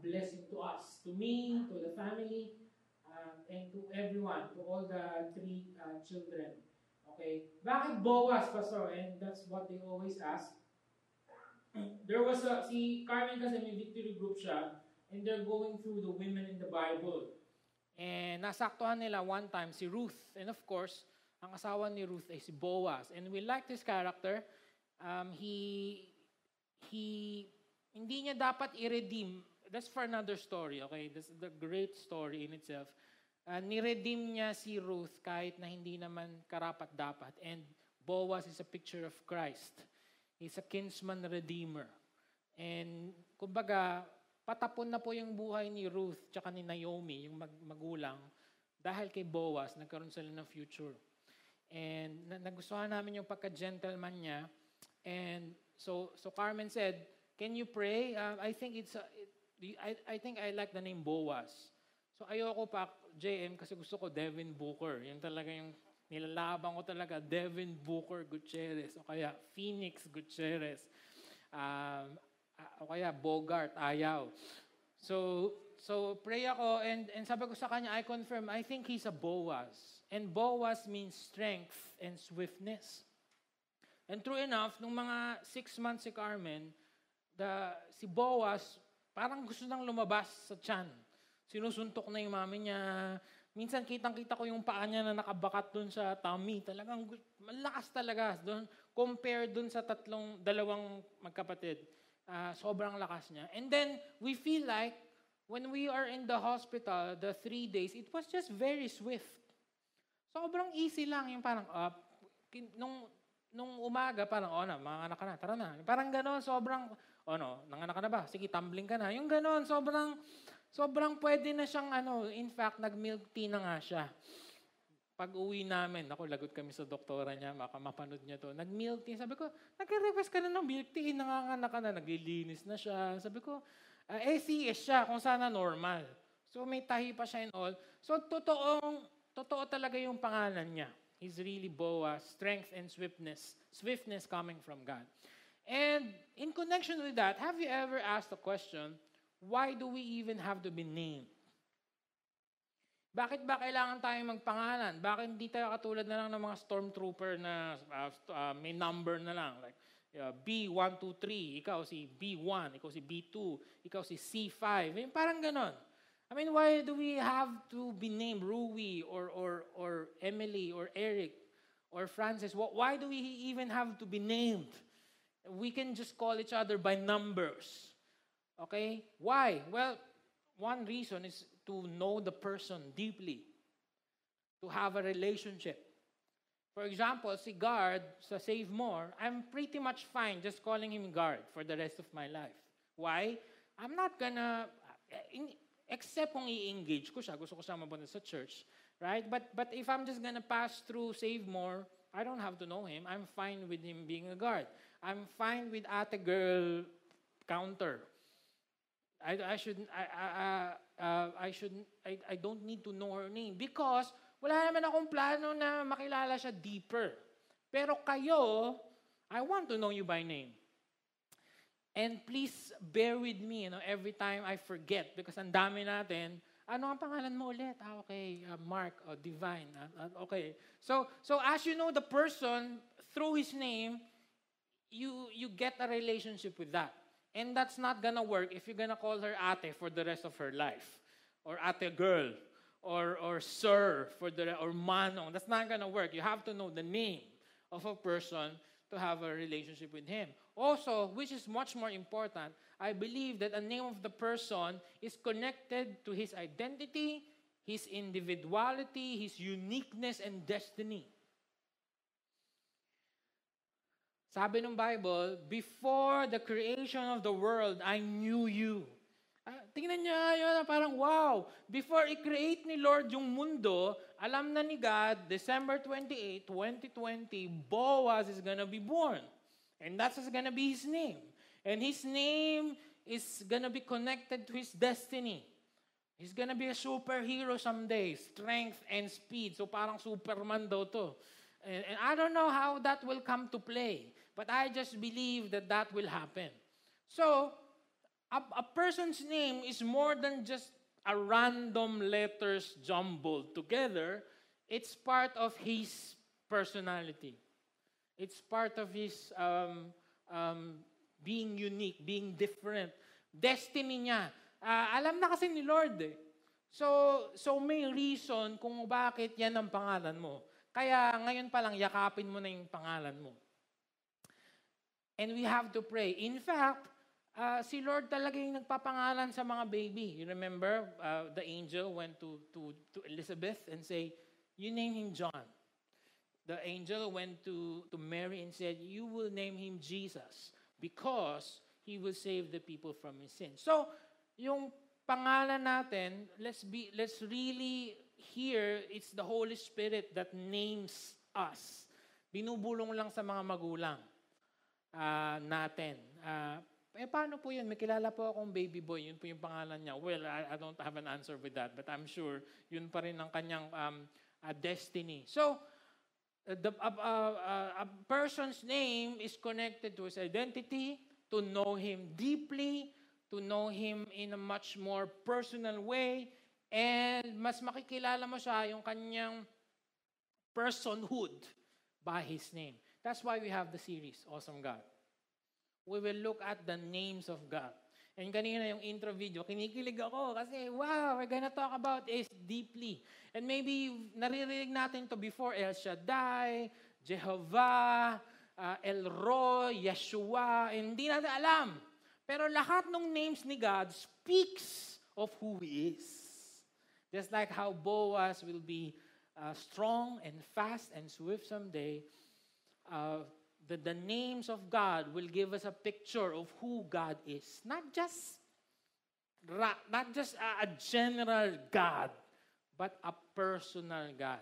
blessing to us, to me, to the family, um, and to everyone, to all the three uh, children. Okay? Bakit Boaz, Pastor? And that's what they always ask. There was a, si Carmen kasi may victory group siya, and they're going through the women in the Bible. And nasaktuhan nila one time si Ruth. And of course, ang asawa ni Ruth ay si Boaz. And we like this character. Um, he, he, hindi niya dapat i-redeem. That's for another story, okay? This is the great story in itself. Uh, ni-redeem niya si Ruth kahit na hindi naman karapat-dapat. And Boaz is a picture of Christ. He's a kinsman redeemer. And kumbaga, patapon na po yung buhay ni Ruth tsaka ni Naomi, yung mag- magulang, dahil kay Boaz, nagkaroon sila ng future. And na- nagustuhan namin yung pagka-gentleman niya. And so so Carmen said, "Can you pray?" Uh, I think it's a, I I think I like the name Boaz. So ayoko pa JM kasi gusto ko Devin Booker. Yung talaga yung nilalaban ko talaga Devin Booker Gutierrez o kaya Phoenix Gutierrez. Um, o kaya Bogart, ayaw. So, so pray ako and, and sabi ko sa kanya, I confirm, I think he's a Boaz. And Boaz means strength and swiftness. And true enough, nung mga six months si Carmen, the, si Boaz, parang gusto nang lumabas sa tiyan. Sinusuntok na yung mami niya. Minsan kitang-kita ko yung paa niya na nakabakat dun sa tummy. Talagang malakas talaga. Doon, compare dun sa tatlong, dalawang magkapatid. Uh, sobrang lakas niya. And then, we feel like, when we are in the hospital, the three days, it was just very swift. Sobrang easy lang. Yung parang, uh, nung, nung umaga, parang, oh na, mga anak ka na, tara na. Parang gano'n, sobrang, oh no, nanganak ka na ba? Sige, tumbling ka na. Yung gano'n, sobrang, sobrang pwede na siyang, ano, in fact, nag-milk tea na nga siya. Pag uwi namin, ako, lagot kami sa doktora niya, baka mapanood niya to. Nag-milk tea. Sabi ko, nag-request ka na ng milk tea, nanganganak ka na, naglilinis na siya. Sabi ko, uh, eh, ACS siya, kung sana normal. So, may tahi pa siya and all. So, totoong, totoo talaga yung pangalan niya. He's really Boaz, strength and swiftness. Swiftness coming from God. And in connection with that, have you ever asked the question, why do we even have to be named? Bakit ba kailangan tayong magpangalan? Bakit hindi tayo katulad na lang ng mga stormtrooper na uh, uh, may number na lang? Like uh, B123, ikaw si B1, ikaw si B2, ikaw si C5. Yung parang ganon. I mean, why do we have to be named Rui or, or, or Emily or Eric or Francis? Why do we even have to be named? We can just call each other by numbers. Okay? Why? Well, one reason is to know the person deeply, to have a relationship. For example, si Guard sa Save More, I'm pretty much fine just calling him Guard for the rest of my life. Why? I'm not gonna, eh, except kung i-engage ko siya, gusto ko siya mapunta sa church, right? But, but if I'm just gonna pass through Save More, I don't have to know him. I'm fine with him being a guard. I'm fine with ate girl counter. I, I shouldn't, I, I, uh, I shouldn't, I, I don't need to know her name because wala naman akong plano na makilala siya deeper. Pero kayo, I want to know you by name. And please bear with me, you know, every time I forget because ang dami natin, ano ang pangalan mo ulit? Ah, okay, uh, Mark, oh, Divine. Uh, uh, okay. So, so as you know the person through his name, you you get a relationship with that. And that's not gonna work if you're gonna call her ate for the rest of her life. Or ate girl. Or, or sir for the, or manong. That's not gonna work. You have to know the name of a person to have a relationship with him. Also, which is much more important, I believe that the name of the person is connected to his identity, his individuality, his uniqueness, and destiny. Sabi ng Bible, before the creation of the world, I knew you. Ah, tingnan niya yun, parang wow. Before i-create ni Lord yung mundo, alam na ni God, December 28, 2020, Boaz is gonna be born. And that's gonna be his name. And his name is gonna be connected to his destiny. He's gonna be a superhero someday. Strength and speed. So parang Superman daw to. And, and I don't know how that will come to play. But I just believe that that will happen. So, a, a person's name is more than just a random letters jumbled together. It's part of his personality. It's part of his um, um, being unique, being different. Destiny niya. Uh, alam na kasi ni Lord eh. So, so may reason kung bakit yan ang pangalan mo. Kaya ngayon pa lang, yakapin mo na yung pangalan mo. And we have to pray. In fact, uh, si Lord talaga yung nagpapangalan sa mga baby. You remember, uh, the angel went to, to, to Elizabeth and say, you name him John. The angel went to, to Mary and said, you will name him Jesus because he will save the people from his sins. So, yung pangalan natin, let's be let's really hear it's the Holy Spirit that names us. Binubulong lang sa mga magulang uh, natin. Uh, eh, paano po yun? May kilala po akong baby boy, yun po yung pangalan niya. Well, I, I don't have an answer with that, but I'm sure yun pa rin ang kanyang um, uh, destiny. So, uh, the, uh, uh, uh, a person's name is connected to his identity, to know him deeply, to know Him in a much more personal way, and mas makikilala mo siya yung kanyang personhood by His name. That's why we have the series, Awesome God. We will look at the names of God. And kanina yung intro video, kinikilig ako kasi, wow, we're gonna talk about is deeply. And maybe naririnig natin to before El Shaddai, Jehovah, uh, El Roy, Yeshua, hindi natin alam pero lahat ng names ni God speaks of who He is. Just like how Boaz will be uh, strong and fast and swift someday, uh, the, the names of God will give us a picture of who God is. Not just, not just a, a general God, but a personal God.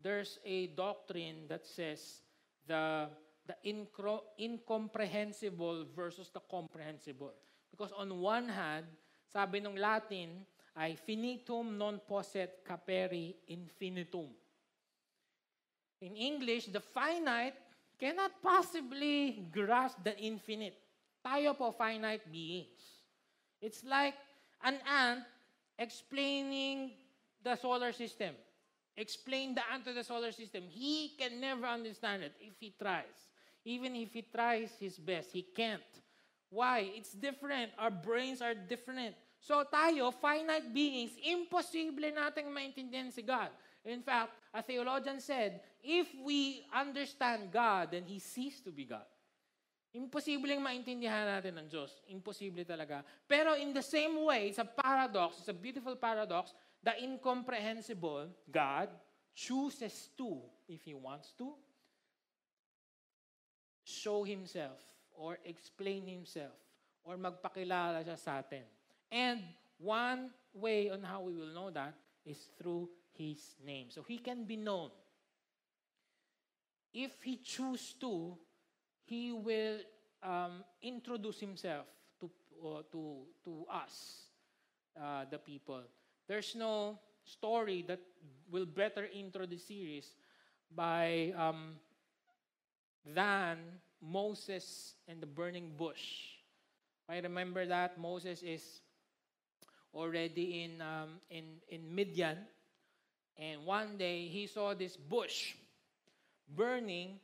There's a doctrine that says the the incro- incomprehensible versus the comprehensible. Because on one hand, sabi ng Latin ay finitum non posset capere infinitum. In English, the finite cannot possibly grasp the infinite. Tayo po finite beings. It's like an ant explaining the solar system. Explain the ant to the solar system. He can never understand it if he tries. Even if he tries his best, he can't. Why? It's different. Our brains are different. So tayo, finite beings, imposible nating maintindihan si God. In fact, a theologian said, if we understand God, then He ceased to be God. Imposible maintindihan natin ng Diyos. Imposible talaga. Pero in the same way, it's a paradox, it's a beautiful paradox, the incomprehensible, God chooses to, if He wants to, show Himself or explain Himself or magpakilala siya sa atin. And one way on how we will know that is through His name. So He can be known. If He choose to, He will um, introduce Himself to, uh, to, to us, uh, the people. There's no story that will better intro the series by um, than Moses and the burning bush. I remember that Moses is already in, um, in, in Midian, and one day he saw this bush burning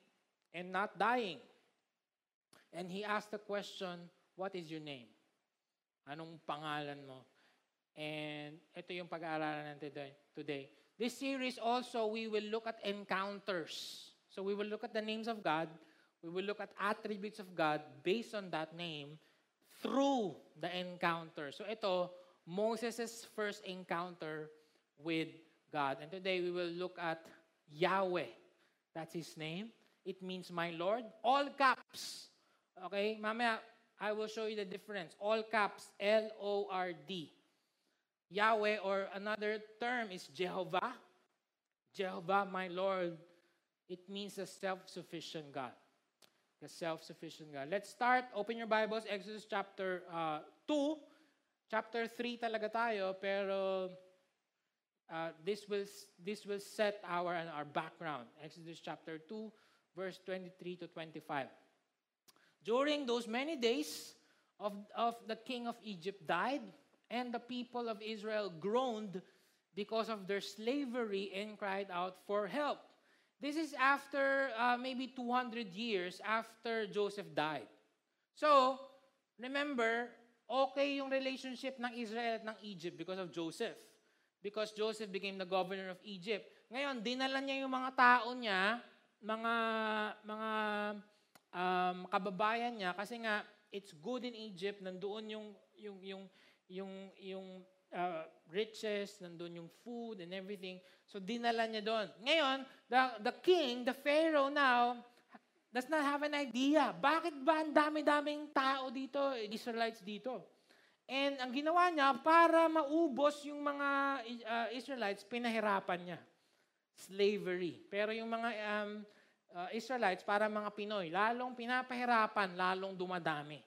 and not dying. And he asked the question, What is your name? Anong pangalan mo? And ito yung pag-aaralan natin today. This series also, we will look at encounters. So we will look at the names of God. We will look at attributes of God based on that name through the encounter. So ito, Moses' first encounter with God. And today we will look at Yahweh. That's his name. It means my Lord. All caps. Okay? Mamaya, I will show you the difference. All caps, L-O-R-D. Yahweh or another term is Jehovah. Jehovah, my Lord. It means a self-sufficient God. The self-sufficient God. Let's start. Open your Bibles. Exodus chapter uh, 2. Chapter 3 talaga tayo, pero uh, this will this will set our our background. Exodus chapter 2, verse 23 to 25. During those many days of, of the king of Egypt died, and the people of Israel groaned because of their slavery and cried out for help. This is after uh, maybe 200 years after Joseph died. So, remember, okay yung relationship ng Israel at ng Egypt because of Joseph. Because Joseph became the governor of Egypt. Ngayon, dinala niya yung mga tao niya, mga mga um, kababayan niya kasi nga it's good in Egypt, nandoon yung yung yung yung yung uh, riches, nandoon yung food and everything. So dinala niya doon. Ngayon, the the king, the pharaoh now does not have an idea. Bakit ba ang dami-daming tao dito, Israelites dito? And ang ginawa niya, para maubos yung mga uh, Israelites, pinahirapan niya. Slavery. Pero yung mga um, uh, Israelites, para mga Pinoy, lalong pinapahirapan, lalong dumadami.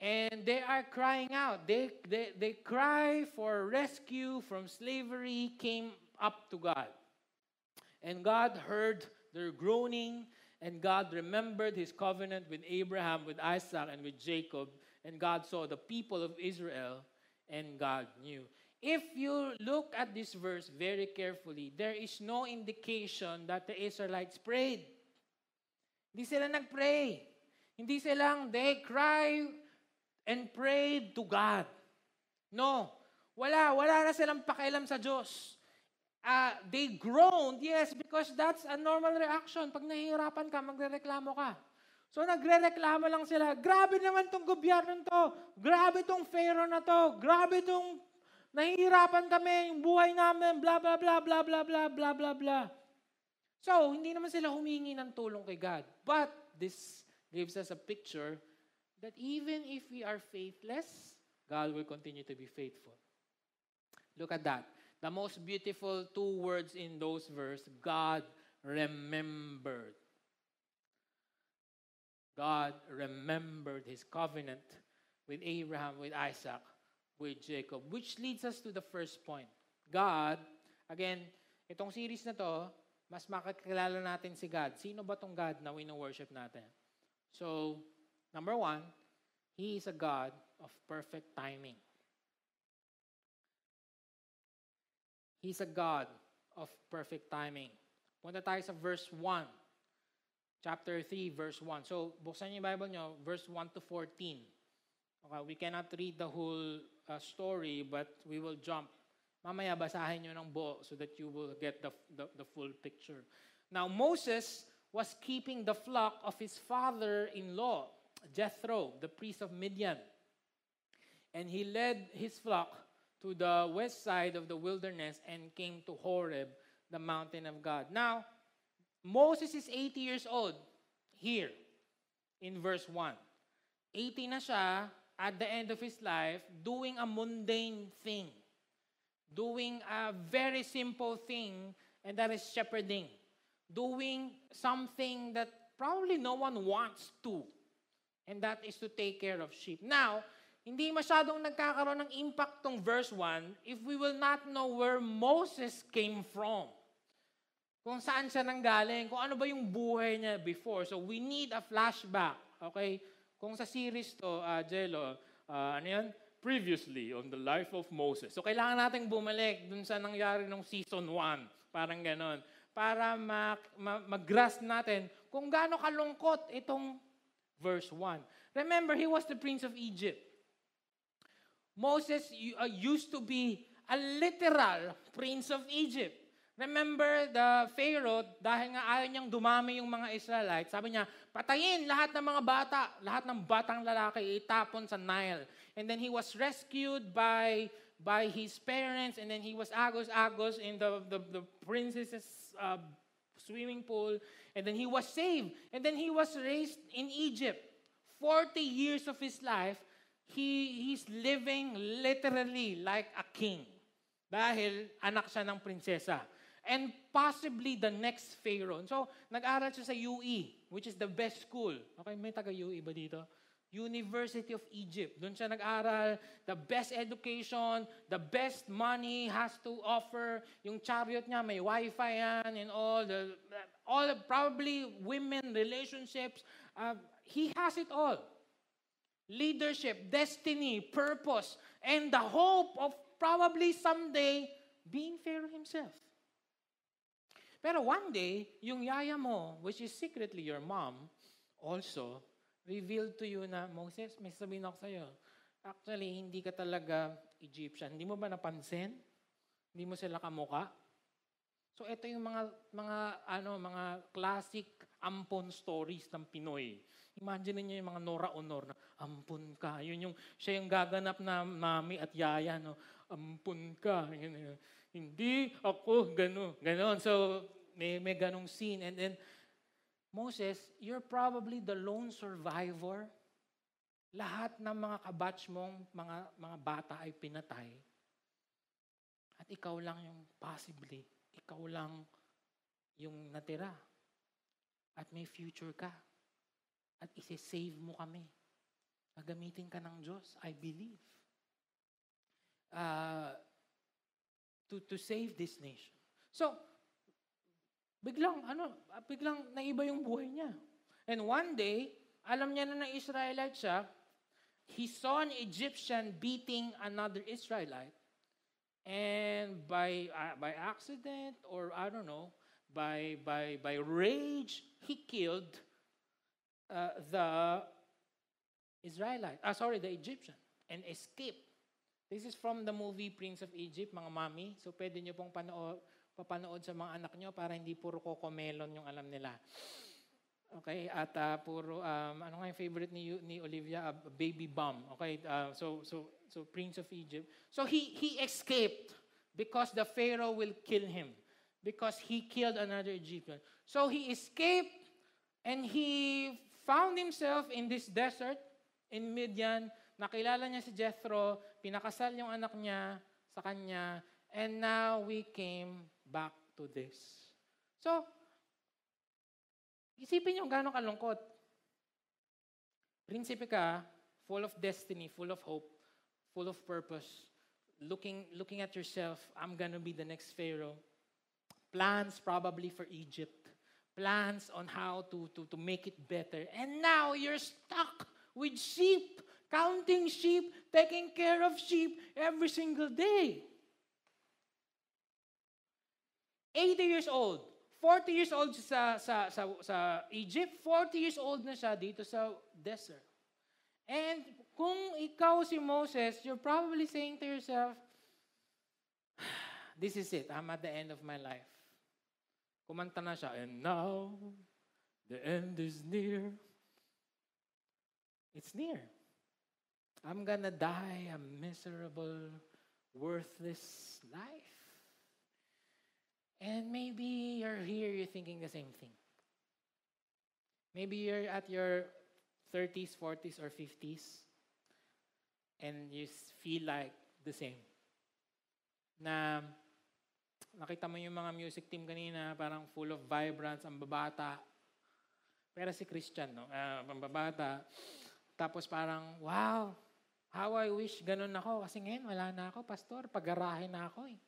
And they are crying out. They, they, they cry for rescue from slavery, came up to God. And God heard their groaning, and God remembered his covenant with Abraham, with Isaac, and with Jacob. And God saw the people of Israel, and God knew. If you look at this verse very carefully, there is no indication that the Israelites prayed. Hindi sila nagpray. Hindi silang, they cry and prayed to God. No. Wala. Wala na silang pakialam sa Diyos. Uh, they groaned, yes, because that's a normal reaction. Pag nahihirapan ka, magrereklamo ka. So nagrereklamo lang sila, grabe naman tong gobyerno to, grabe tong pharaoh na to, grabe tong nahihirapan kami, yung buhay namin, bla bla bla bla bla bla bla bla bla. So, hindi naman sila humingi ng tulong kay God. But this gives us a picture that even if we are faithless, God will continue to be faithful. Look at that. The most beautiful two words in those verses God remembered. God remembered his covenant with Abraham, with Isaac, with Jacob. Which leads us to the first point. God, again, itong series na to, mas makakilala natin si God. Sino ba tong God na wino-worship natin? So, Number one, He is a God of perfect timing. He's a God of perfect timing. Punta tayo sa verse 1. Chapter 3, verse 1. So, buksan niyo yung Bible niyo, verse 1 to 14. Okay, we cannot read the whole uh, story, but we will jump. Mamaya, basahin niyo ng buo so that you will get the, the, the full picture. Now, Moses was keeping the flock of his father-in-law Jethro, the priest of Midian. And he led his flock to the west side of the wilderness and came to Horeb, the mountain of God. Now, Moses is 80 years old here in verse 1. 80 na siya at the end of his life doing a mundane thing. Doing a very simple thing, and that is shepherding. Doing something that probably no one wants to. And that is to take care of sheep. Now, hindi masyadong nagkakaroon ng impact tong verse 1 if we will not know where Moses came from. Kung saan siya nanggaling, kung ano ba yung buhay niya before. So we need a flashback. Okay? Kung sa series to, uh, Jello, uh, ano yan? Previously on the life of Moses. So kailangan nating bumalik dun sa nangyari nung season 1. Parang ganon. Para mag, mag, mag-grasp natin kung gaano kalungkot itong verse 1. Remember, he was the prince of Egypt. Moses uh, used to be a literal prince of Egypt. Remember the Pharaoh, dahil nga ayaw niyang dumami yung mga Israelites, sabi niya, patayin lahat ng mga bata, lahat ng batang lalaki, itapon sa Nile. And then he was rescued by by his parents, and then he was agos-agos in the, the, the princess's uh, swimming pool, and then he was saved. And then he was raised in Egypt. 40 years of his life, he, he's living literally like a king. Dahil anak siya ng prinsesa. And possibly the next Pharaoh. So, nag-aral siya sa UE, which is the best school. Okay, may taga-UE ba dito? University of Egypt. Doon siya nag-aral, the best education, the best money has to offer. Yung chariot niya, may wifi yan and all. The, all probably women relationships. Uh, he has it all. leadership, destiny, purpose, and the hope of probably someday being Pharaoh himself. Pero one day, yung yaya mo, which is secretly your mom, also, revealed to you na, Moses, may sabihin ako sa'yo, actually, hindi ka talaga Egyptian. Hindi mo ba napansin? Hindi mo sila kamuka? So ito yung mga mga ano mga classic ampon stories ng Pinoy. Imagine niyo yung mga Nora Honor na ampun ka. Yun yung siya yung gaganap na mami at yaya no. Ampun ka. Yun, yun. Hindi ako gano. Ganon. So may may ganong scene and then Moses, you're probably the lone survivor. Lahat ng mga kabatch mong mga mga bata ay pinatay. At ikaw lang yung possibly ikaw lang yung natira. At may future ka. At isi-save mo kami. Gagamitin ka ng Diyos, I believe. Uh, to, to save this nation. So, biglang, ano, biglang naiba yung buhay niya. And one day, alam niya na na Israelite siya, he saw an Egyptian beating another Israelite. And by, uh, by accident or I don't know, by, by, by rage, he killed uh, the Israelite, ah, sorry, the Egyptian, and escaped. This is from the movie Prince of Egypt, mga mami. So pwede nyo pong panood, papanood sa mga anak nyo para hindi puro cocomelon yung alam nila. Okay, at uh, puro um, ano nga yung favorite ni ni Olivia, uh, baby bum. Okay, uh, so so so Prince of Egypt. So he he escaped because the Pharaoh will kill him because he killed another Egyptian. So he escaped and he found himself in this desert in Midian. Nakilala niya si Jethro, pinakasal yung anak niya sa kanya, and now we came back to this. So, Isipin niyo gano'ng kalungkot. Prinsipe ka, full of destiny, full of hope, full of purpose, looking, looking at yourself, I'm gonna be the next Pharaoh. Plans probably for Egypt. Plans on how to, to, to make it better. And now you're stuck with sheep, counting sheep, taking care of sheep every single day. 80 years old, 40 years old sa, sa, sa, sa Egypt, 40 years old na siya dito sa desert. And kung ikaw si Moses, you're probably saying to yourself, this is it. I'm at the end of my life. Kumanta na siya, and now the end is near. It's near. I'm gonna die a miserable, worthless life. And maybe you're here, you're thinking the same thing. Maybe you're at your 30s, 40s, or 50s, and you feel like the same. Na nakita mo yung mga music team kanina, parang full of vibrance, ang babata. Pero si Christian, no? Uh, ang babata. Tapos parang, wow, how I wish ganun ako. Kasi ngayon, wala na ako, pastor. Pag-garahe na ako eh.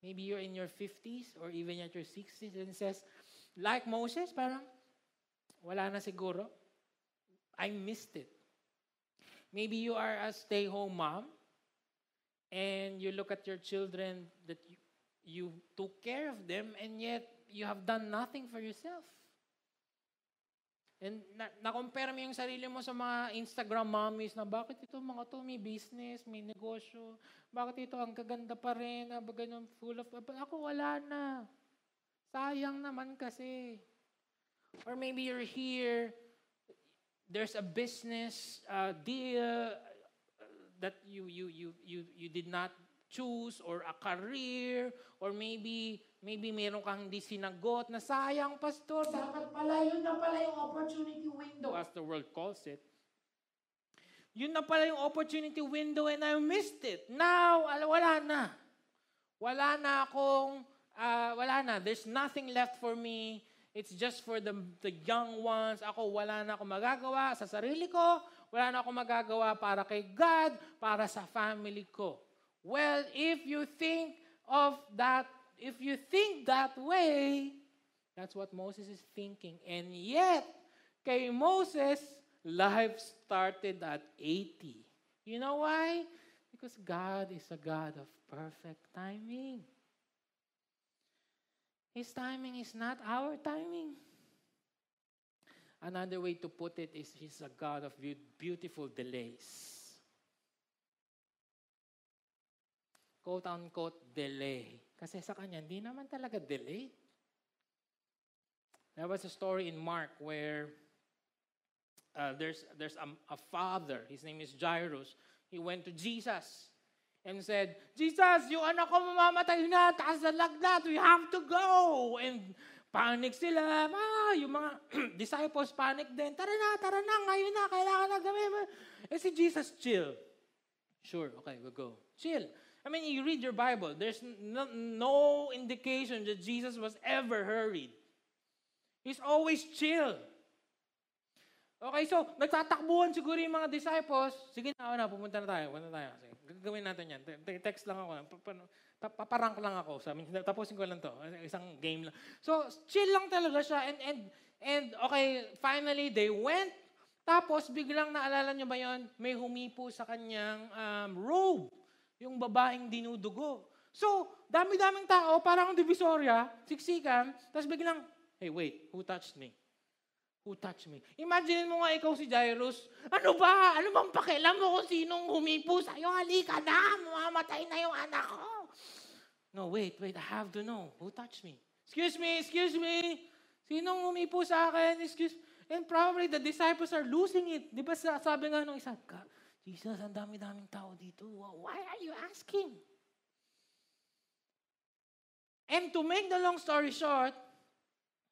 Maybe you're in your 50s or even at your 60s and says, like Moses, parang, wala na siguro. I missed it. Maybe you are a stay-home mom and you look at your children that you, you took care of them and yet you have done nothing for yourself. And na, na-compare mo yung sarili mo sa mga Instagram mommies na bakit ito mga to may business, may negosyo, bakit ito ang kaganda pa rin, ah, ganun, full of, ako wala na. Sayang naman kasi. Or maybe you're here, there's a business uh, deal that you, you, you, you, you did not choose or a career or maybe maybe meron kang hindi sinagot na sayang, pastor, dapat pala yun na pala yung opportunity window as the world calls it. Yun na pala yung opportunity window and I missed it. Now, wala na. Wala na akong, uh, wala na. There's nothing left for me. It's just for the, the young ones. Ako, wala na ako magagawa sa sarili ko. Wala na ako magagawa para kay God, para sa family ko. Well, if you think of that if you think that way, that's what Moses is thinking. And yet, kay Moses, life started at 80. You know why? Because God is a God of perfect timing. His timing is not our timing. Another way to put it is He's a God of beautiful delays. Quote unquote, delay. Kasi sa kanya, hindi naman talaga delay. There was a story in Mark where uh, there's, there's a, a father, his name is Jairus. He went to Jesus and said, Jesus, yung anak ko mamamatay na, taas na lagnat, we have to go. And panic sila. Ah, yung mga disciples panic din. Tara na, tara na, ngayon na, kailangan na gawin. Eh si Jesus, chill. Sure, okay, we'll go. Chill. I mean, you read your Bible, there's no, no indication that Jesus was ever hurried. He's always chill. Okay, so nagtatakbuhan siguro yung mga disciples. Sige na, na, pumunta na tayo. Pumunta tayo. Sige, gagawin natin yan. Text lang ako. Paparank lang ako. Sabi, tapusin ko lang to. Isang game lang. So, chill lang talaga siya. And, and, and okay, finally, they went. Tapos, biglang naalala niyo ba yon May humipo sa kanyang um, robe. Yung babaeng dinudugo. So, dami-daming tao, parang divisoria, siksikan, tapos biglang, hey, wait, who touched me? Who touched me? Imagine mo nga ikaw si Jairus. Ano ba? Ano bang pakialam mo kung sinong humipo sa'yo? Halika na! Mamamatay na yung anak ko! No, wait, wait. I have to know. Who touched me? Excuse me, excuse me. Sinong humipo sa akin? Excuse And probably the disciples are losing it. Di ba sabi nga nung isa, Jesus, ang dami-daming tao dito. Why are you asking? And to make the long story short,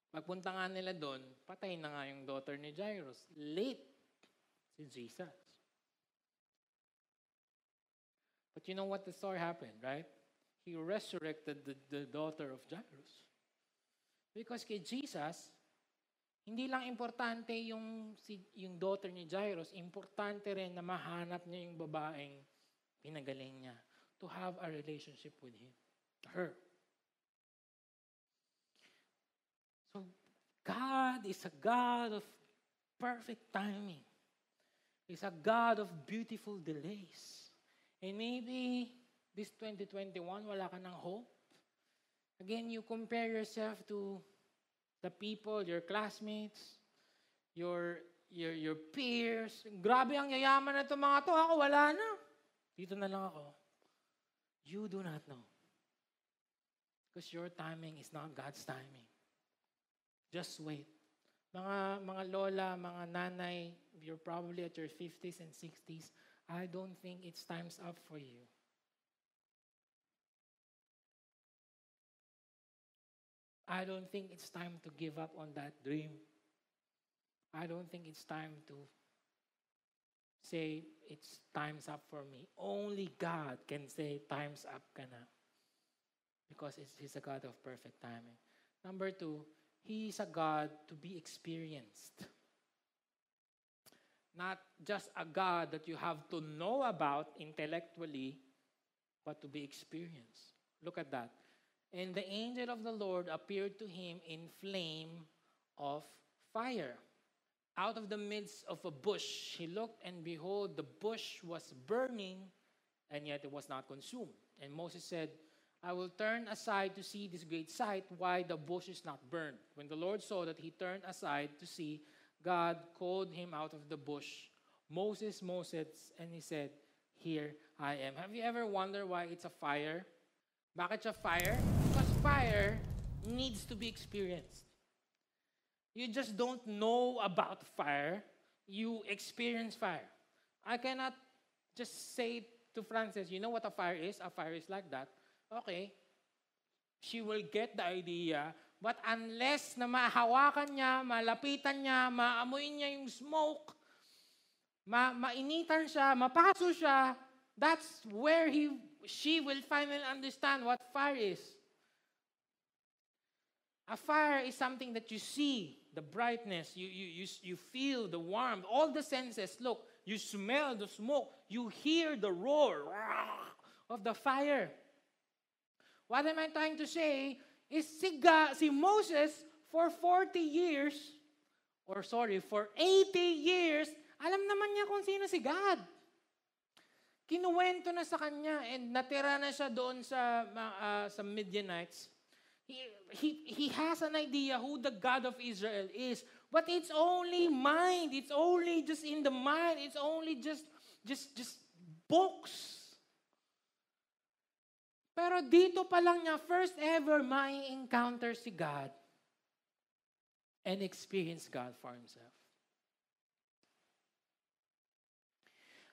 Pagpunta nga nila doon, patay na nga yung daughter ni Jairus. Late si Jesus. But you know what the story happened, right? He resurrected the, the daughter of Jairus. Because kay Jesus, hindi lang importante yung, si, yung daughter ni Jairus, importante rin na mahanap niya yung babaeng pinagaling niya to have a relationship with him, her. So, God is a God of perfect timing. He's a God of beautiful delays. And maybe this 2021, wala ka ng hope. Again, you compare yourself to the people, your classmates, your your your peers. Grabe ang yayaman na itong mga to. Ako, wala na. Dito na lang ako. You do not know. Because your timing is not God's timing. Just wait. Mga, mga lola, mga nanay, you're probably at your 50s and 60s, I don't think it's time's up for you. I don't think it's time to give up on that dream. I don't think it's time to say it's time's up for me. Only God can say time's up kana. Because it's, He's a God of perfect timing. Number two, He is a God to be experienced. Not just a God that you have to know about intellectually, but to be experienced. Look at that. And the angel of the Lord appeared to him in flame of fire. Out of the midst of a bush, he looked, and behold, the bush was burning, and yet it was not consumed. And Moses said, I will turn aside to see this great sight, why the bush is not burned. When the Lord saw that he turned aside to see, God called him out of the bush, Moses, Moses, and he said, Here I am. Have you ever wondered why it's a fire? Bakit siya fire? Fire needs to be experienced. You just don't know about fire, you experience fire. I cannot just say to Francis, you know what a fire is? A fire is like that. Okay. She will get the idea. But unless na mahawakan niya, malapitan niya, maamoy niya yung smoke, ma mainitan siya, mapaso siya, that's where he, she will finally understand what fire is. A fire is something that you see, the brightness, you, you, you, you feel the warmth, all the senses. Look, you smell the smoke, you hear the roar of the fire. What am I trying to say is si, God, si Moses for 40 years or sorry, for 80 years, alam naman niya kung sino si God. Kinuwento na sa kanya and natira na siya doon sa uh, sa Midianites. He, he, he has an idea who the God of Israel is. But it's only mind. It's only just in the mind. It's only just just just books. Pero dito pa lang niya, first ever may encounter si God and experience God for himself.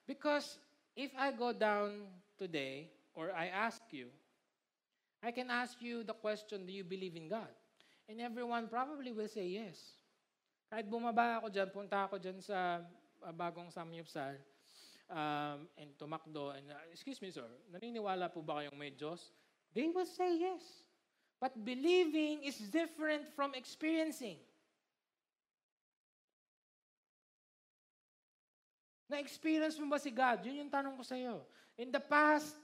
Because if I go down today, or I ask you, I can ask you the question, do you believe in God? And everyone probably will say yes. Kahit bumaba ako dyan, punta ako dyan sa uh, bagong samyupsal, um, and tumakdo, and uh, excuse me sir, naniniwala po ba kayong may Diyos? They will say yes. But believing is different from experiencing. Na-experience mo ba si God? Yun yung tanong ko sa iyo. In the past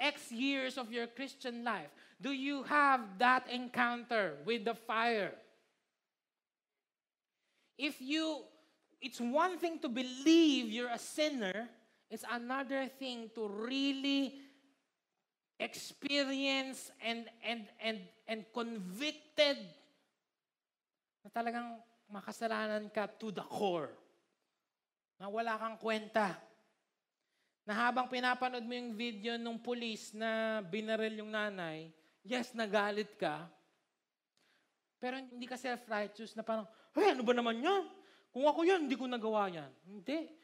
X years of your Christian life, do you have that encounter with the fire? If you, it's one thing to believe you're a sinner, It's another thing to really experience and and and and convicted na talagang makasalanan ka to the core. Na wala kang kwenta. Na habang pinapanood mo yung video ng pulis na binaril yung nanay, yes, nagalit ka. Pero hindi ka self-righteous na parang, hey, ano ba naman yan? Kung ako yan, hindi ko nagawa yan. Hindi.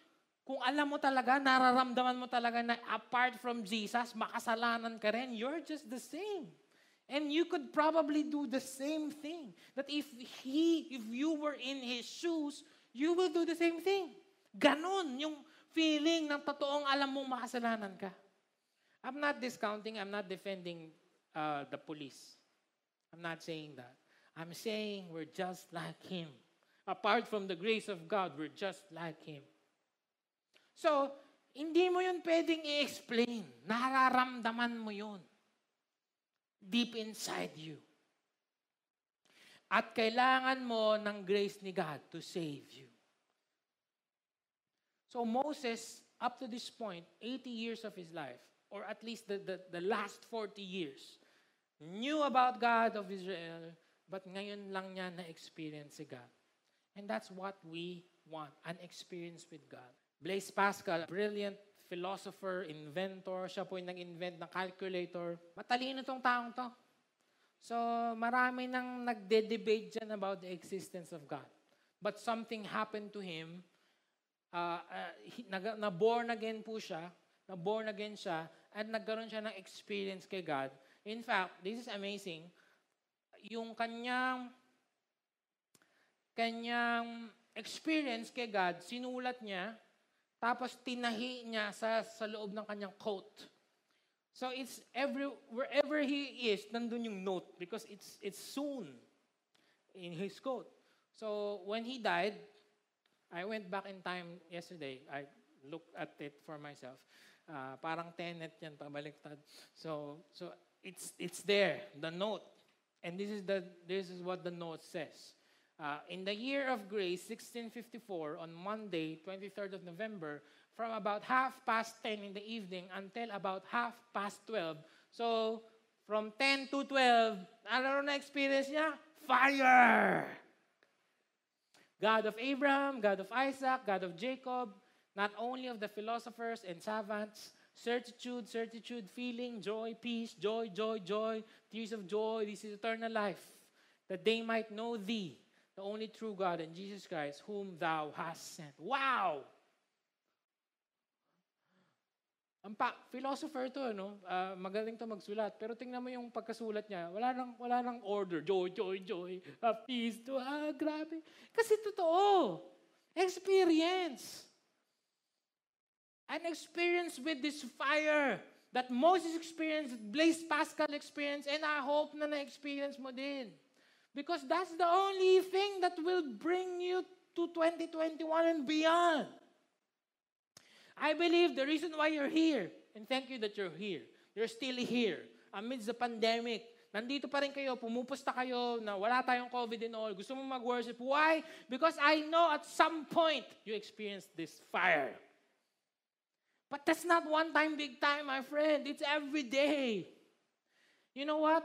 Kung alam mo talaga, nararamdaman mo talaga na apart from Jesus, makasalanan ka rin, you're just the same. And you could probably do the same thing. That if he, if you were in his shoes, you will do the same thing. Ganon yung feeling ng totoong alam mong makasalanan ka. I'm not discounting, I'm not defending uh, the police. I'm not saying that. I'm saying we're just like him. Apart from the grace of God, we're just like him. So, hindi mo yun pwedeng i-explain. Nararamdaman mo yun. Deep inside you. At kailangan mo ng grace ni God to save you. So Moses, up to this point, 80 years of his life, or at least the, the, the last 40 years, knew about God of Israel, but ngayon lang niya na-experience si God. And that's what we want, an experience with God. Blaise Pascal, brilliant philosopher, inventor. Siya po yung nag-invent ng calculator. Matalino tong taong to. So, marami nang nagde-debate dyan about the existence of God. But something happened to him. Uh, uh, na, born again po siya. Na born again siya. At nagkaroon siya ng experience kay God. In fact, this is amazing. Yung kanyang kanyang experience kay God, sinulat niya tapos tinahi niya sa, sa loob ng kanyang coat. So it's every wherever he is, nandun yung note because it's it's soon in his coat. So when he died, I went back in time yesterday. I looked at it for myself. Uh, parang tenet yan pabaliktad. So so it's it's there, the note. And this is the this is what the note says. Uh, in the year of grace, 1654, on Monday, 23rd of November, from about half past 10 in the evening until about half past 12. So, from 10 to 12, ano na experience niya? Fire! God of Abraham, God of Isaac, God of Jacob, not only of the philosophers and savants, certitude, certitude, feeling, joy, peace, joy, joy, joy, tears of joy, this is eternal life, that they might know thee, the only true God and Jesus Christ, whom thou hast sent. Wow! Ang pa, philosopher to, no? Uh, magaling to magsulat. Pero tingnan mo yung pagkasulat niya, wala nang, wala nang order. Joy, joy, joy. Uh, peace to, ah, grabe. Kasi totoo. Experience. An experience with this fire that Moses experienced, Blaise Pascal experienced, and I hope na na-experience mo din. Because that's the only thing that will bring you to 2021 and beyond. I believe the reason why you're here, and thank you that you're here, you're still here amidst the pandemic, nandito pa rin kayo, pumupusta kayo na wala tayong COVID and all, gusto mo mag-worship. Why? Because I know at some point you experienced this fire. But that's not one time, big time, my friend. It's every day. You know what?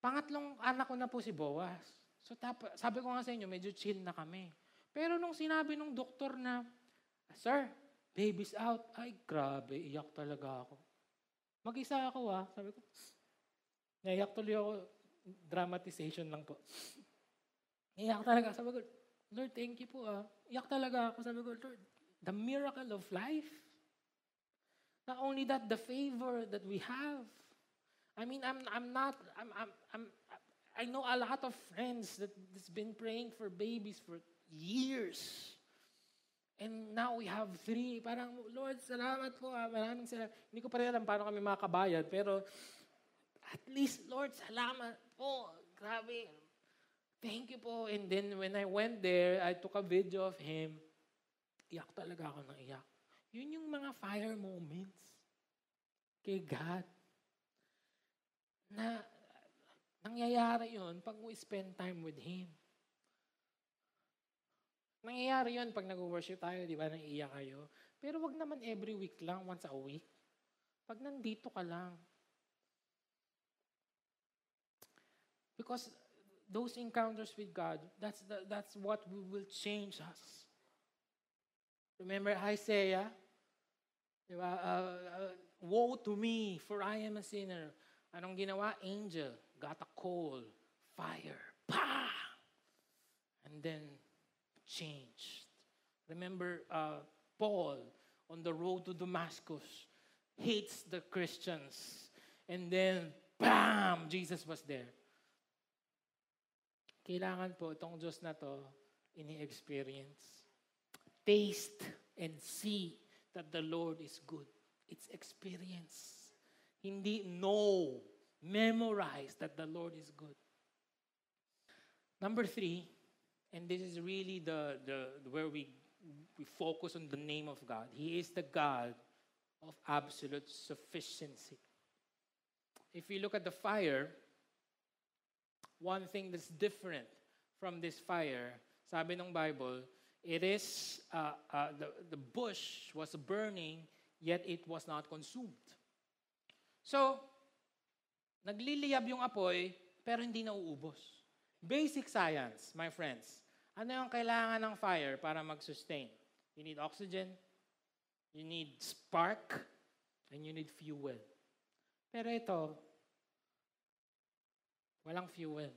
Pangatlong anak ko na po si Boaz. So tap- sabi ko nga sa inyo, medyo chill na kami. Pero nung sinabi nung doktor na, Sir, baby's out. Ay, grabe, iyak talaga ako. Mag-isa ako ah. Sabi ko, naiyak tuloy ako. Dramatization lang po. Iyak talaga. Sabi ko, Lord, thank you po ah. Iyak talaga ako. Sabi ko, Lord, the miracle of life. Not only that, the favor that we have. I mean, I'm, I'm not, I'm, I'm, I'm, I know a lot of friends that has been praying for babies for years. And now we have three. Parang, Lord, salamat po. Ah. Maraming salamat. Hindi ko pa rin alam paano kami makabayad. Pero, at least, Lord, salamat po. Grabe. Thank you po. And then, when I went there, I took a video of him. Iyak talaga ako ng iyak. Yun yung mga fire moments kay God. Na, nangyayari yun pag we spend time with Him. Nangyayari yun pag nag-worship tayo, di ba, naiiyak kayo. Pero wag naman every week lang, once a week. Pag nandito ka lang. Because those encounters with God, that's, the, that's what will change us. Remember Isaiah? Di ba? Uh, uh, Woe to me, for I am a sinner. Anong ginawa? Angel got a coal, fire, pa! And then changed. Remember uh, Paul on the road to Damascus hates the Christians. And then, bam! Jesus was there. Kailangan po itong Diyos na to ini-experience. Taste and see that the Lord is good. It's experience. Hindi know, memorize that the Lord is good. Number three, and this is really the, the where we we focus on the name of God. He is the God of absolute sufficiency. If you look at the fire, one thing that's different from this fire, sabi ng Bible, it is uh, uh, the, the bush was burning yet it was not consumed. So, nagliliyab yung apoy, pero hindi nauubos. Basic science, my friends. Ano yung kailangan ng fire para mag-sustain? You need oxygen, you need spark, and you need fuel. Pero ito, walang fuel.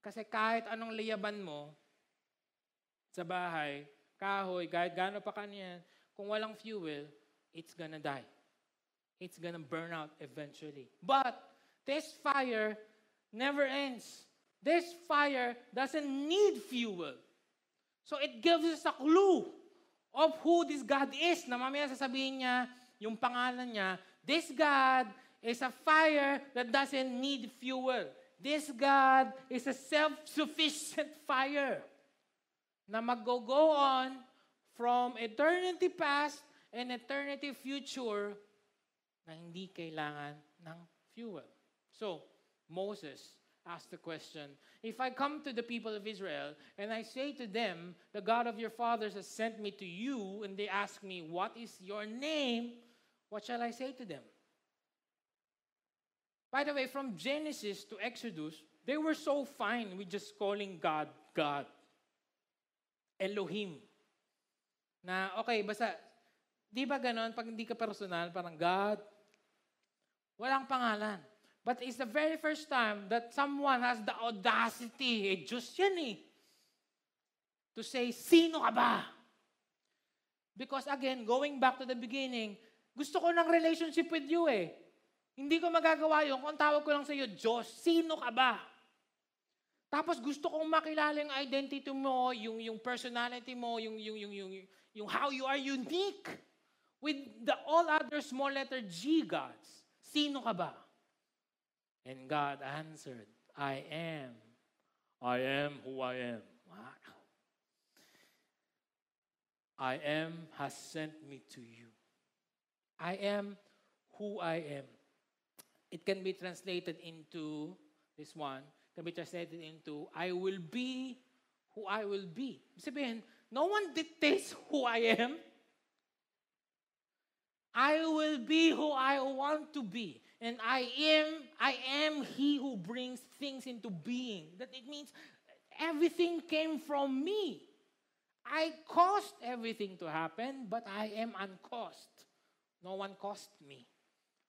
Kasi kahit anong liyaban mo sa bahay, kahoy, kahit gaano pa kanyan, kung walang fuel, it's gonna die. It's gonna burn out eventually. But this fire never ends. This fire doesn't need fuel. So it gives us a clue of who this God is. Na mamaya sasabihin niya, yung pangalan niya, this God is a fire that doesn't need fuel. This God is a self-sufficient fire na mag-go on from eternity past and eternity future na hindi kailangan ng fuel. So, Moses asked the question, If I come to the people of Israel and I say to them, the God of your fathers has sent me to you, and they ask me, What is your name? What shall I say to them? By the way, from Genesis to Exodus, they were so fine with just calling God, God. Elohim. Na, okay, basta, di ba ganon, pag hindi ka personal, parang God, walang pangalan. But it's the very first time that someone has the audacity, eh, Diyos yan eh, to say, sino ka ba? Because again, going back to the beginning, gusto ko ng relationship with you eh. Hindi ko magagawa yun kung tawag ko lang sa iyo, Diyos, sino ka ba? Tapos gusto kong makilala yung identity mo, yung, yung personality mo, yung, yung, yung, yung, yung how you are unique with the all other small letter G gods. Sino ka ba? And God answered, I am. I am who I am. Wow. I am has sent me to you. I am who I am. it can be translated into this one, can be translated into I will be who I will be. Sabihin, no one dictates who I am. I will be who I want to be. And I am I am he who brings things into being. That it means everything came from me. I caused everything to happen, but I am uncaused. No one caused me.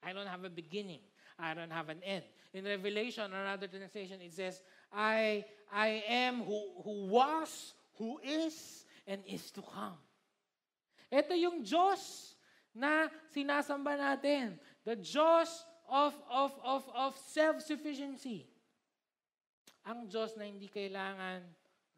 I don't have a beginning. I don't have an end. In Revelation, another translation, it says, I, I am who, who was, who is, and is to come. Ito yung Diyos na sinasamba natin. The Diyos of, of, of, of self-sufficiency. Ang Diyos na hindi kailangan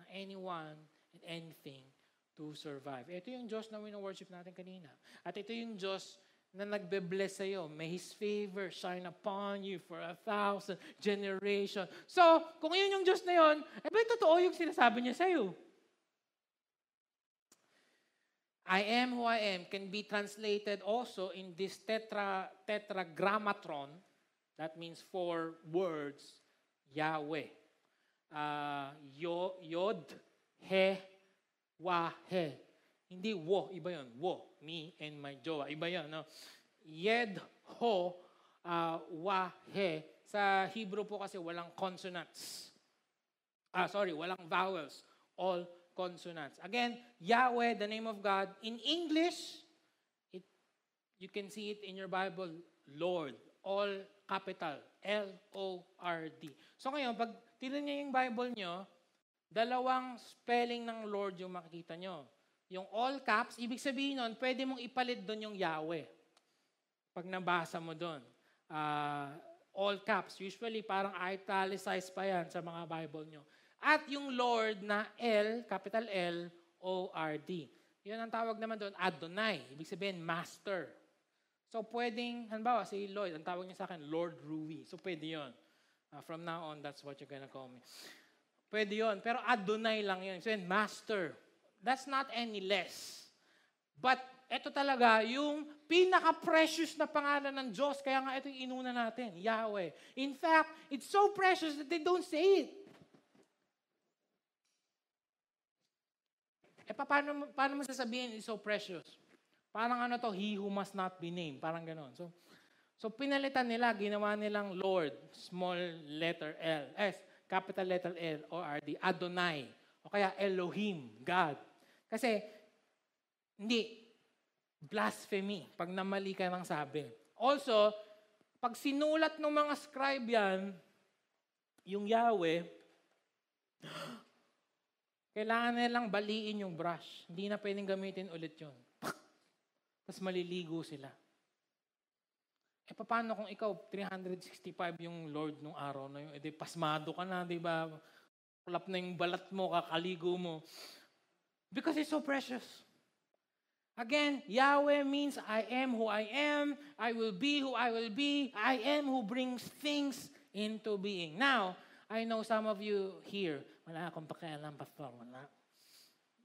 ng anyone and anything to survive. Ito yung Diyos na wino-worship natin kanina. At ito yung Diyos na nagbe-bless sa'yo. May His favor shine upon you for a thousand generation. So, kung yun yung Diyos na yun, eh ba totoo yung sinasabi niya sa'yo? I am who I am can be translated also in this tetra, tetragrammatron. That means four words. Yahweh. Uh, yo, yod, he, wa, he. Hindi wo, iba yun. Wo, me and my jowa. Iba yun. No? Yed, ho, uh, wa, he. Sa Hebrew po kasi walang consonants. Ah, sorry, walang vowels. All consonants. Again, Yahweh, the name of God. In English, it, you can see it in your Bible, Lord. All capital. L-O-R-D. So ngayon, pag tinan niyo yung Bible nyo, dalawang spelling ng Lord yung makikita nyo. Yung all caps, ibig sabihin nun, pwede mong ipalit doon yung Yahweh. Pag nabasa mo doon. Uh, all caps. Usually, parang italicized pa yan sa mga Bible nyo. At yung Lord na L, capital L, O-R-D. Yun ang tawag naman doon, Adonai. Ibig sabihin, Master. So pwedeng, halimbawa, si Lloyd, ang tawag niya sa akin, Lord Rui. So pwede yun. Uh, from now on, that's what you're gonna call me. Pwede yun. Pero Adonai lang yun. So Master. That's not any less. But ito talaga, yung pinaka-precious na pangalan ng Diyos. Kaya nga ito yung inuna natin, Yahweh. In fact, it's so precious that they don't say it. Eh, paano, paano mo sasabihin it's so precious? Parang ano to, he who must not be named. Parang ganon. So, so pinalitan nila, ginawa nilang Lord, small letter L, S, capital letter L, O, R, D, Adonai. O kaya Elohim, God. Kasi, hindi, blasphemy, pag namali ka ng sabi. Also, pag sinulat ng mga scribe yan, yung Yahweh, kailangan nilang baliin yung brush. Hindi na pwedeng gamitin ulit yun. Tapos maliligo sila. Eh, paano kung ikaw, 365 yung Lord nung araw na yun? Eh, di, pasmado ka na, di ba? Kulap na yung balat mo, kakaligo mo. Because it's so precious. Again, Yahweh means I am who I am. I will be who I will be. I am who brings things into being. Now, I know some of you here, wala akong pakialam, pastor. Wala.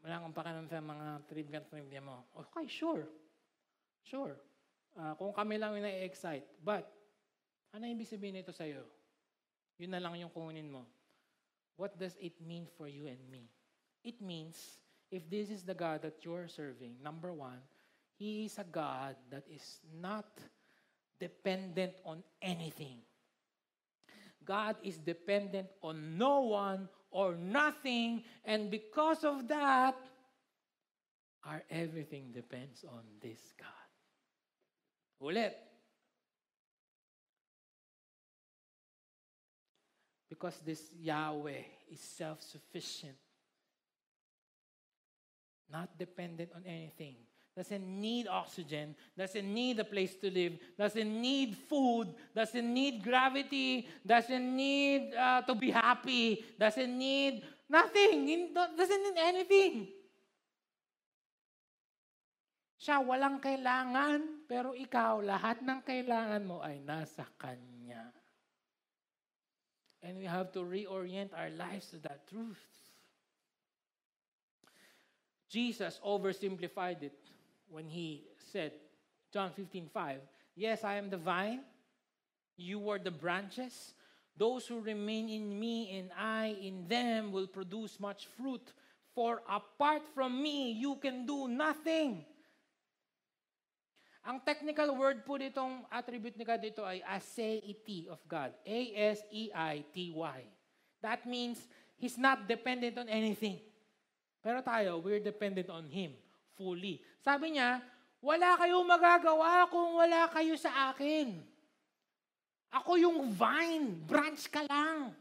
Wala akong pakialam sa mga trivia-trivia mo. Okay, sure. Sure. Uh, kung kami lang yung na-excite. But, ano ibig sabihin nito sa'yo? Yun na lang yung kunin mo. What does it mean for you and me? It means, if this is the God that you're serving, number one, He is a God that is not dependent on anything. God is dependent on no one or nothing, and because of that, our everything depends on this God. Ulit. Because this Yahweh is self sufficient, not dependent on anything doesn't need oxygen, doesn't need a place to live, doesn't need food, doesn't need gravity, doesn't need uh, to be happy, doesn't need nothing, doesn't need anything. Siya walang kailangan, pero ikaw, lahat ng kailangan mo ay nasa Kanya. And we have to reorient our lives to that truth. Jesus oversimplified it when he said, John 15, 5, Yes, I am the vine, You are the branches. Those who remain in me and I in them will produce much fruit. For apart from me, you can do nothing. Ang technical word po ditong attribute ni God dito ay aseity of God. A-S-E-I-T-Y. That means He's not dependent on anything. Pero tayo, we're dependent on Him fully. Sabi niya, wala kayong magagawa kung wala kayo sa akin. Ako yung vine, branch ka lang.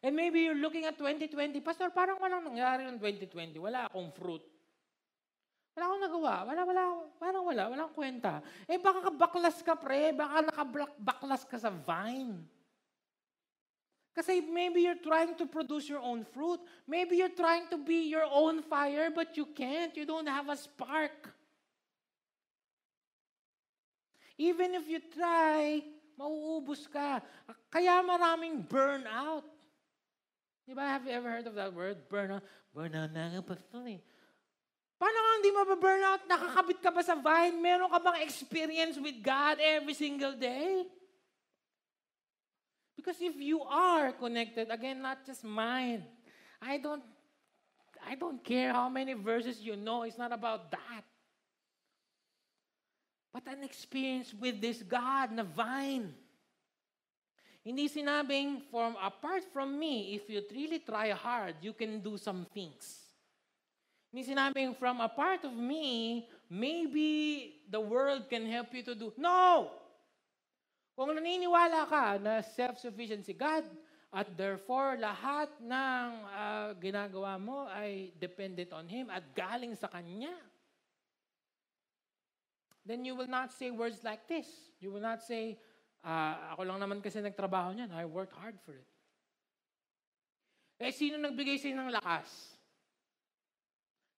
And maybe you're looking at 2020, Pastor, parang walang nangyari ng 2020. Wala akong fruit. Wala akong nagawa. Wala, wala, parang wala, walang kwenta. Eh baka baklas ka pre, baka nakabaklas ka sa vine. Kasi maybe you're trying to produce your own fruit. Maybe you're trying to be your own fire, but you can't. You don't have a spark. Even if you try, mauubos ka. Kaya maraming burnout. Di ba? Have you ever heard of that word? Burnout. Burnout na nga pastor eh. Paano ka hindi mababurnout? Nakakabit ka ba sa vine? Meron ka bang experience with God every single day? Because if you are connected, again, not just mine, I don't, I don't care how many verses you know. It's not about that. But an experience with this God na vine. Hindi sinabing, from apart from me, if you really try hard, you can do some things. Hindi sinabing, from a part of me, maybe the world can help you to do. No! Kung naniniwala ka na self-sufficient si God, at therefore, lahat ng uh, ginagawa mo ay dependent on Him at galing sa Kanya, then you will not say words like this. You will not say, Uh, ako lang naman kasi nagtrabaho niyan. I worked hard for it. Eh, sino nagbigay sa'yo ng lakas?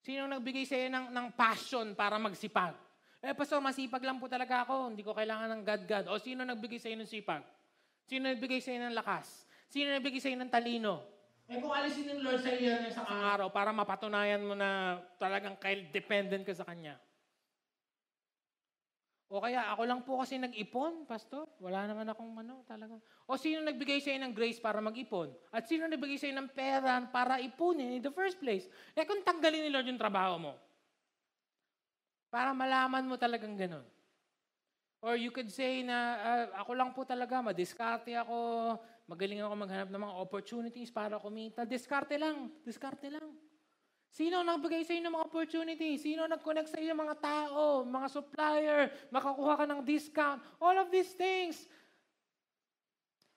Sino nagbigay sa'yo ng, ng passion para magsipag? Eh, pastor, masipag lang po talaga ako. Hindi ko kailangan ng God-God. O sino nagbigay sa'yo ng sipag? Sino nagbigay sa'yo ng lakas? Sino nagbigay sa'yo ng talino? Eh kung alisin ng Lord sa iyo ng isang araw para mapatunayan mo na talagang dependent ka sa Kanya. O kaya ako lang po kasi nag-ipon, pastor. Wala naman akong ano talaga. O sino nagbigay sa ng grace para mag-ipon? At sino nagbigay sa ng pera para ipunin in the first place? Eh kung tanggalin ni Lord yung trabaho mo. Para malaman mo talagang ganun. Or you could say na uh, ako lang po talaga, madiskarte ako, magaling ako maghanap ng mga opportunities para kumita. Diskarte lang, diskarte lang. Sino nagbigay sa inyo ng mga opportunity? Sino nag-connect sa inyo mga tao, mga supplier, makakuha ka ng discount? All of these things.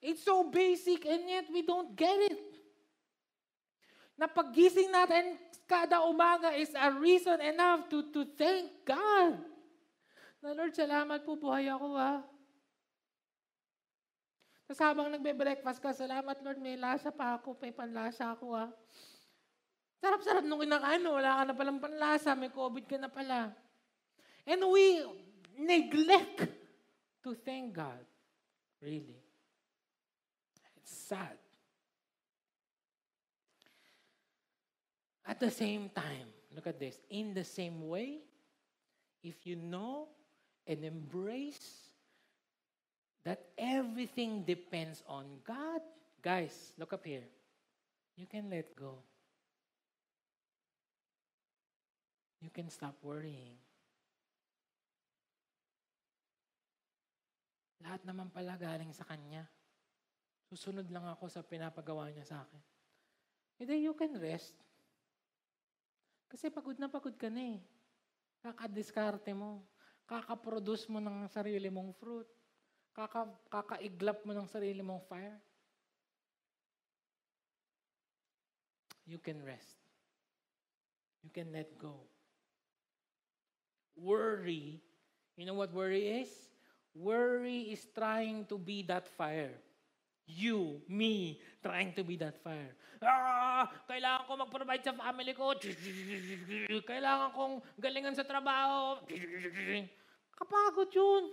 It's so basic and yet we don't get it. Na paggising natin kada umaga is a reason enough to, to thank God. Na Lord, salamat po, buhay ako ha. Tapos habang nagbe-breakfast ka, salamat Lord, may lasa pa ako, may panlasa ako ha. Sarap-sarap nung kinakain wala ka na palang panlasa, may COVID ka na pala. And we neglect to thank God. Really. It's sad. At the same time, look at this. In the same way, if you know and embrace that everything depends on God, guys, look up here. You can let go. you can stop worrying. Lahat naman pala galing sa Kanya. Susunod lang ako sa pinapagawa niya sa akin. And then you can rest. Kasi pagod na pagod ka na eh. Kakadiskarte mo. Kakaproduce mo ng sarili mong fruit. Kaka, kakaiglap mo ng sarili mong fire. You can rest. You can let go. Worry, you know what worry is? Worry is trying to be that fire. You, me, trying to be that fire. Ah, kailangan ko mag-provide sa family ko. Kailangan kong galingan sa trabaho. Kapagod yun.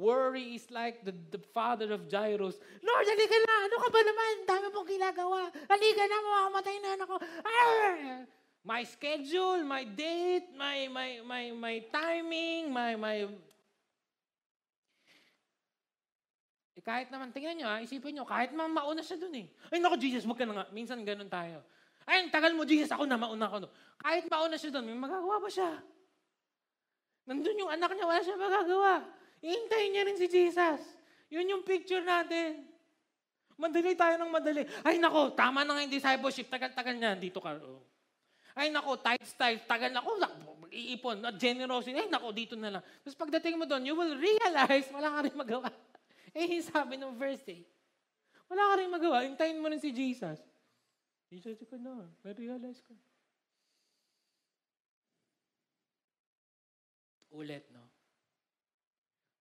Worry is like the, the father of Jairus. Lord, halika na. Ano ka ba naman? Dami mong ginagawa. Halika na, mamamatay na ako. Ah! my schedule, my date, my my my my timing, my my eh, kahit naman, tingnan nyo, ha, isipin nyo, kahit naman mauna siya dun eh. Ay, naku, Jesus, wag ka na nga. Minsan ganun tayo. Ay, tagal mo, Jesus, ako na, mauna ko. No. Kahit mauna siya dun, may magagawa pa siya. Nandun yung anak niya, wala siya magagawa. Ihintayin niya rin si Jesus. Yun yung picture natin. Madali tayo ng madali. Ay, nako, tama na nga yung discipleship. Tagal-tagal niya, dito ka. Oh. Ay, nako, tight style. Tagal na, iipon. Generosity. Ay, nako, dito na lang. Tapos pagdating mo doon, you will realize, wala ka rin magawa. Eh, sabi ng verse eh, wala ka rin magawa. Hintayin mo rin si Jesus. Jesus ko na. Na-realize ko. Ulit, no?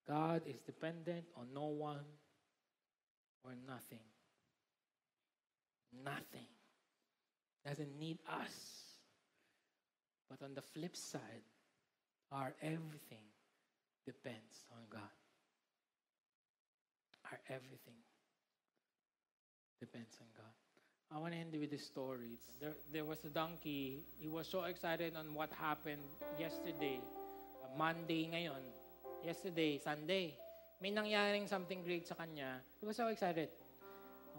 God is dependent on no one or nothing. Nothing. Doesn't need us. But on the flip side, our everything depends on God. Our everything depends on God. I want to end with this story. There, there was a donkey. He was so excited on what happened yesterday. Uh, Monday ngayon. Yesterday, Sunday. May nangyaring something great sa kanya. He was so excited.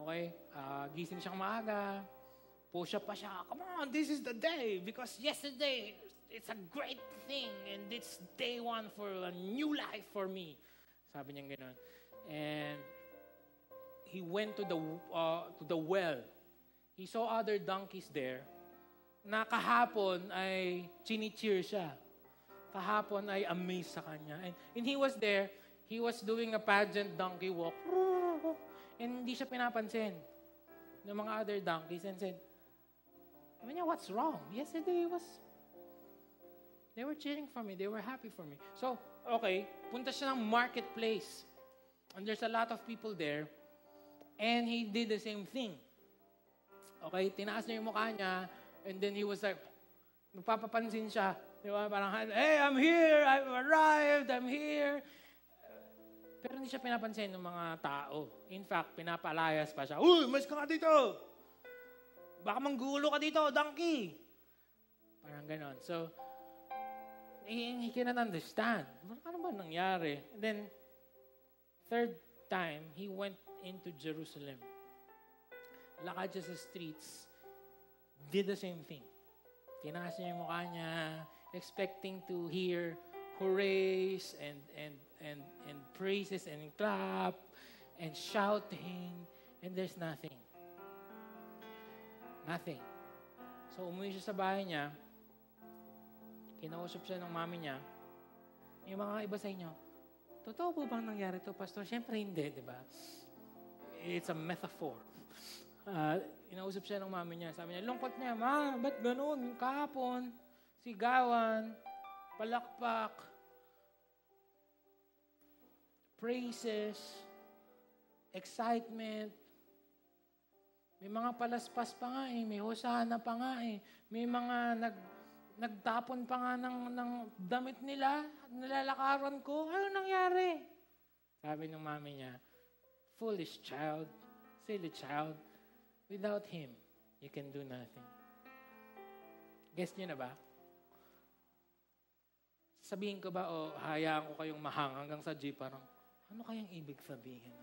Okay? Uh, gising siyang maaga. Push up pa siya. Come on, this is the day. Because yesterday, it's a great thing. And it's day one for a new life for me. Sabi niya gano'n. And he went to the, uh, to the well. He saw other donkeys there. Na kahapon ay chinicheer siya. Kahapon ay amazed sa kanya. And, and he was there, he was doing a pageant donkey walk. And hindi siya pinapansin ng mga other donkeys and said, I mean, what's wrong? Yesterday was, they were cheering for me. They were happy for me. So, okay, punta siya ng marketplace. And there's a lot of people there. And he did the same thing. Okay, tinaas niya yung mukha niya. And then he was like, nagpapapansin siya. Di ba? Parang, hey, I'm here, I've arrived, I'm here. Pero hindi siya pinapansin ng mga tao. In fact, pinapalayas pa siya. Uy, mas ka nga dito! Baka manggulo ka dito, donkey! Parang ganon. So, he, he cannot understand. Ano ba nangyari? And then, third time, he went into Jerusalem. Lakad siya sa streets, did the same thing. Tinaas niya yung mukha niya, expecting to hear hoorays and, and, and, and praises and clap and shouting, and there's nothing. Nothing. So, umuwi siya sa bahay niya, kinausap siya ng mami niya, yung mga iba sa inyo, Totoo po bang nangyari to, Pastor? Siyempre hindi, di ba? It's a metaphor. Uh, inausap siya ng mami niya. Sabi niya, lungkot niya, Ma, ba't ganun? Kahapon, sigawan, palakpak, praises, excitement. May mga palaspas pa nga eh. May hosana pa nga eh. May mga nag nagtapon pa nga ng, ng damit nila, nilalakaran ko. Ano nangyari? Sabi ng mami niya, foolish child, silly child, without him, you can do nothing. Guess niyo na ba? Sabihin ko ba o oh, hayaan ko kayong mahang hanggang sa jeep, parang, ano kayang ibig sabihin?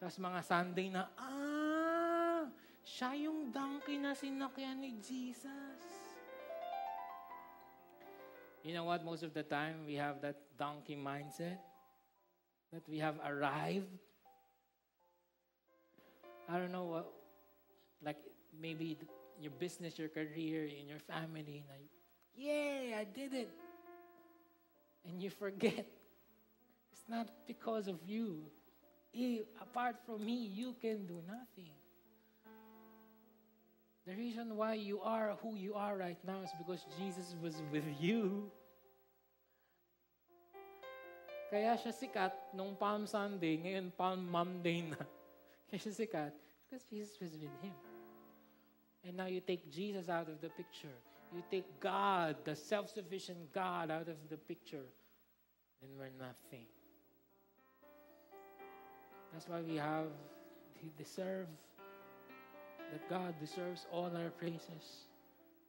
Tapos mga Sunday na, ah, siya yung donkey na sinakyan ni Jesus. You know what? Most of the time, we have that donkey mindset that we have arrived. I don't know what, like maybe your business, your career, in your family, like, yeah, I did it. And you forget. It's not because of you. apart from me, you can do nothing. The reason why you are who you are right now is because Jesus was with you. Kaya siya sikat nung Palm Sunday, ngayon Palm Monday na. Kaya siya sikat because Jesus was with him. And now you take Jesus out of the picture. You take God, the self-sufficient God, out of the picture. Then we're nothing. That's why we have, He deserve that God deserves all our praises,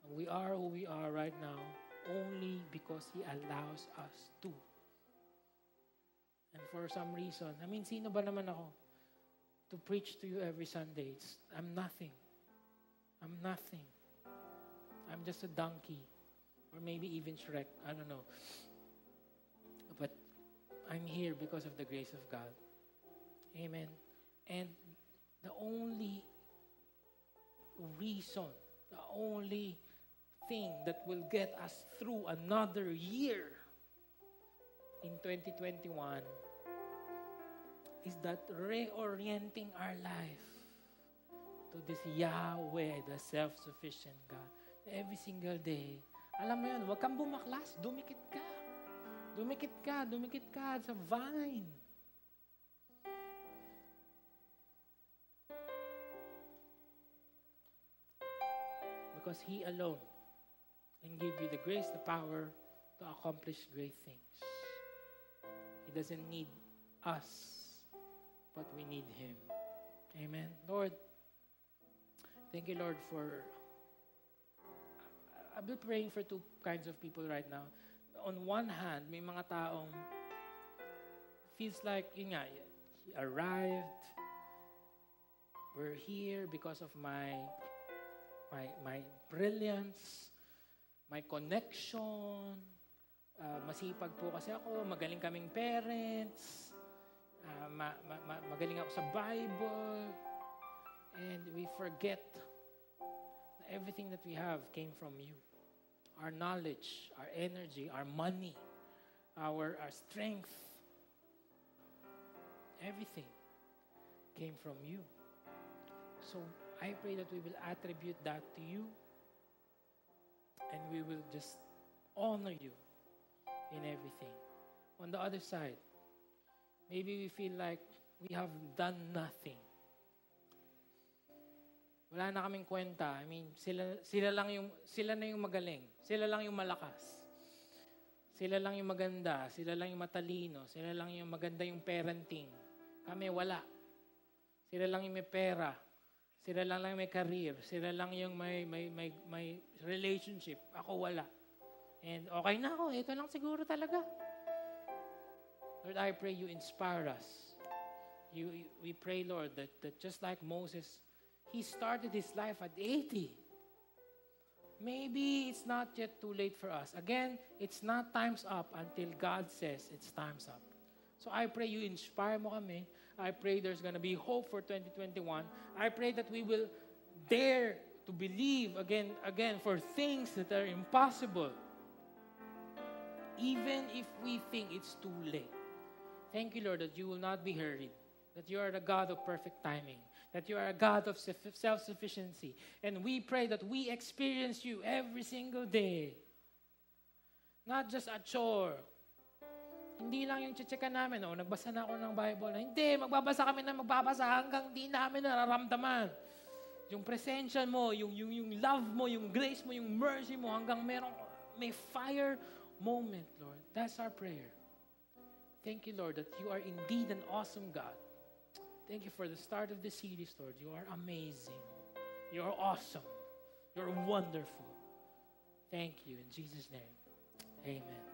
And We are who we are right now only because He allows us to. And for some reason, I mean, sino ba naman ako to preach to you every Sunday? It's, I'm nothing. I'm nothing. I'm just a donkey. Or maybe even Shrek. I don't know. But I'm here because of the grace of God. Amen. And the only reason, the only thing that will get us through another year in 2021 is that reorienting our life to this Yahweh, the self-sufficient God. Every single day. Alam mo yun, huwag kang bumaklas, dumikit ka. Dumikit ka, dumikit ka sa vine. Because He alone can give you the grace, the power to accomplish great things. He doesn't need us, but we need Him. Amen. Lord, thank you, Lord, for. I've been praying for two kinds of people right now. On one hand, may mga taong feels like, yun nga, he arrived, we're here because of my my my brilliance, my connection, uh, masipag po kasi ako, magaling kaming parents, uh, ma, ma, ma, magaling ako sa Bible, and we forget that everything that we have came from you. Our knowledge, our energy, our money, our, our strength, everything came from you. So I pray that we will attribute that to you and we will just honor you in everything. On the other side, maybe we feel like we have done nothing. Wala na kaming kwenta. I mean, sila, sila lang yung, sila na yung magaling. Sila lang yung malakas. Sila lang yung maganda. Sila lang yung matalino. Sila lang yung maganda yung parenting. Kami wala. Sila lang yung may pera. Sila lang lang may career. Sila lang yung may, may, may, may relationship. Ako wala. And okay na ako. Ito lang siguro talaga. Lord, I pray you inspire us. You, we pray, Lord, that, that just like Moses, he started his life at 80. Maybe it's not yet too late for us. Again, it's not time's up until God says it's time's up. So I pray you inspire mo kami. I pray there's going to be hope for 2021. I pray that we will dare to believe again again for things that are impossible. Even if we think it's too late. Thank you, Lord, that you will not be hurried. That you are the God of perfect timing. That you are a God of self sufficiency. And we pray that we experience you every single day. Not just a chore. Hindi lang yung chichika namin, oh, nagbasa na ako ng Bible. Hindi, magbabasa kami na magbabasa hanggang di namin nararamdaman. Yung presensya mo, yung, yung, yung love mo, yung grace mo, yung mercy mo, hanggang merong, may fire moment, Lord. That's our prayer. Thank you, Lord, that you are indeed an awesome God. Thank you for the start of this series, Lord. You are amazing. You're awesome. You're wonderful. Thank you. In Jesus' name, amen.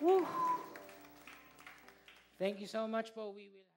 Woo. Thank you so much, Paul. We will